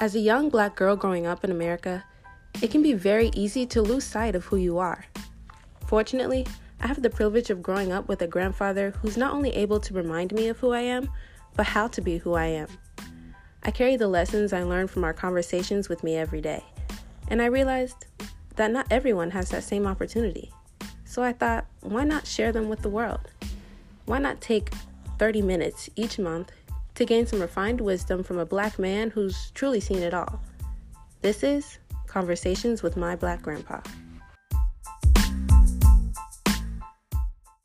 As a young black girl growing up in America, it can be very easy to lose sight of who you are. Fortunately, I have the privilege of growing up with a grandfather who's not only able to remind me of who I am, but how to be who I am. I carry the lessons I learned from our conversations with me every day, and I realized that not everyone has that same opportunity. So I thought, why not share them with the world? Why not take 30 minutes each month to gain some refined wisdom from a black man who's truly seen it all? This is Conversations with My Black Grandpa.